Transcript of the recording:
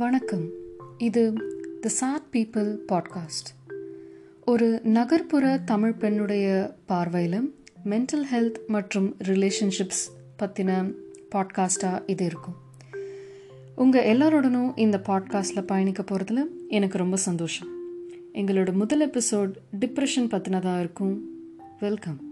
வணக்கம். இது தி chat people podcast ஒரு நகர்ப்புற தமிழ் பெண்ணுடைய பார்வையில் மென்டல் ஹெல்த் மற்றும் ரிலேஷன்ஷிப்ஸ் பற்றின பாட்காஸ்டாக இது இருக்கும். உங்கள் எல்லாரோடனும் இந்த பாட்காஸ்ட்டில் பயணிக்க போகிறதுல எனக்கு ரொம்ப சந்தோஷம். எங்களோட முதல் எபிசோட் டிப்ரெஷன் பற்றினதாக இருக்கும். வெல்கம்